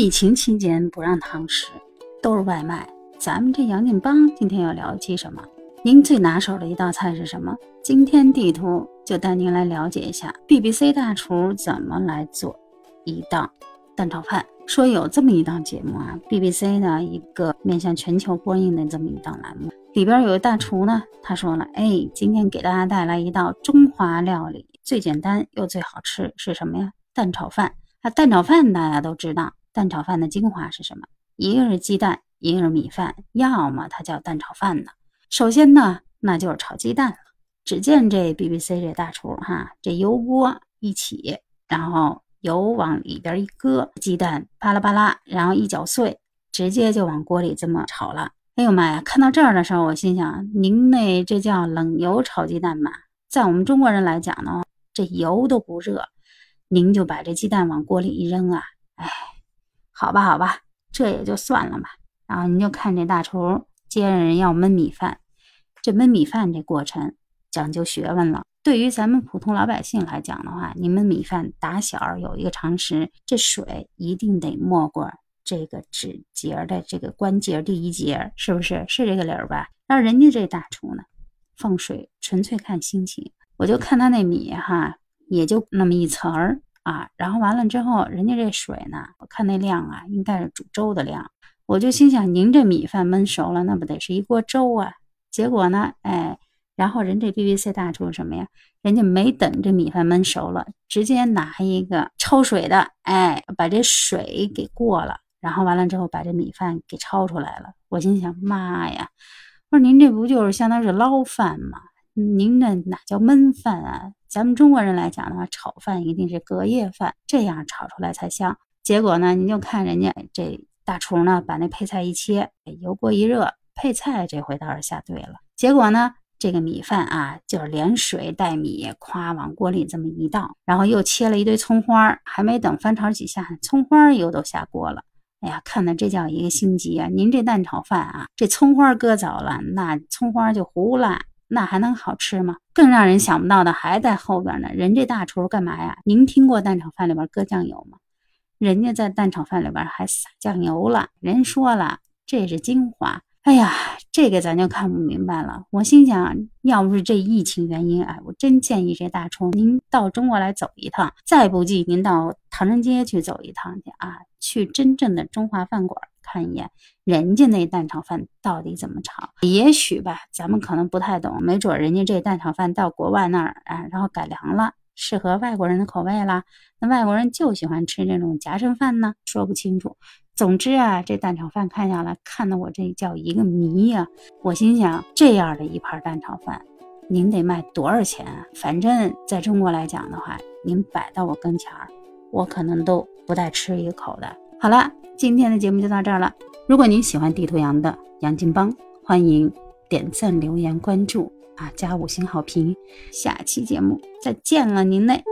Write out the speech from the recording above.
疫情期间不让堂食，都是外卖。咱们这杨劲邦今天要聊一期什么？您最拿手的一道菜是什么？今天地图就带您来了解一下 BBC 大厨怎么来做一道蛋炒饭。说有这么一档节目啊，BBC 的一个面向全球播映的这么一档栏目，里边有一大厨呢，他说了，哎，今天给大家带来一道中华料理，最简单又最好吃是什么呀？蛋炒饭。啊，蛋炒饭大家都知道。蛋炒饭的精华是什么？一个是鸡蛋，一个是米饭，要么它叫蛋炒饭呢。首先呢，那就是炒鸡蛋了。只见这 BBC 这大厨哈，这油锅一起，然后油往里边一搁，鸡蛋巴拉巴拉，然后一搅碎，直接就往锅里这么炒了。哎呦妈呀！看到这儿的时候，我心想，您那这叫冷油炒鸡蛋吧？在我们中国人来讲呢，这油都不热，您就把这鸡蛋往锅里一扔啊，哎。好吧，好吧，这也就算了吧。然后您就看这大厨接着人要焖米饭，这焖米饭这过程讲究学问了。对于咱们普通老百姓来讲的话，你焖米饭打小有一个常识，这水一定得没过这个指节的这个关节第一节，是不是？是这个理儿吧？那人家这大厨呢，放水纯粹看心情。我就看他那米哈，也就那么一层儿。啊，然后完了之后，人家这水呢，我看那量啊，应该是煮粥的量。我就心想，您这米饭焖熟了，那不得是一锅粥啊？结果呢，哎，然后人这 BBC 大厨什么呀？人家没等这米饭焖熟了，直接拿一个焯水的，哎，把这水给过了，然后完了之后把这米饭给焯出来了。我心想，妈呀！我说您这不就是相当是捞饭吗？您那哪叫焖饭啊？咱们中国人来讲的话，炒饭一定是隔夜饭，这样炒出来才香。结果呢，您就看人家这大厨呢，把那配菜一切，油锅一热，配菜这回倒是下对了。结果呢，这个米饭啊，就是连水带米，夸往锅里这么一倒，然后又切了一堆葱花，还没等翻炒几下，葱花又都下锅了。哎呀，看的这叫一个心急啊！您这蛋炒饭啊，这葱花搁早了，那葱花就糊了。那还能好吃吗？更让人想不到的还在后边呢。人这大厨干嘛呀？您听过蛋炒饭里边搁酱油吗？人家在蛋炒饭里边还撒酱油了。人说了，这是精华。哎呀，这个咱就看不明白了。我心想，要不是这疫情原因，哎，我真建议这大厨您到中国来走一趟，再不济您到唐人街去走一趟去啊，去真正的中华饭馆。看一眼人家那蛋炒饭到底怎么炒？也许吧，咱们可能不太懂，没准人家这蛋炒饭到国外那儿啊，然后改良了，适合外国人的口味啦。那外国人就喜欢吃这种夹生饭呢，说不清楚。总之啊，这蛋炒饭看下来，看得我这叫一个迷呀。我心想，这样的一盘蛋炒饭，您得卖多少钱啊？反正在中国来讲的话，您摆到我跟前儿，我可能都不带吃一口的。好了。今天的节目就到这儿了。如果您喜欢地图羊的杨金邦，欢迎点赞、留言、关注啊，加五星好评。下期节目再见了，您嘞。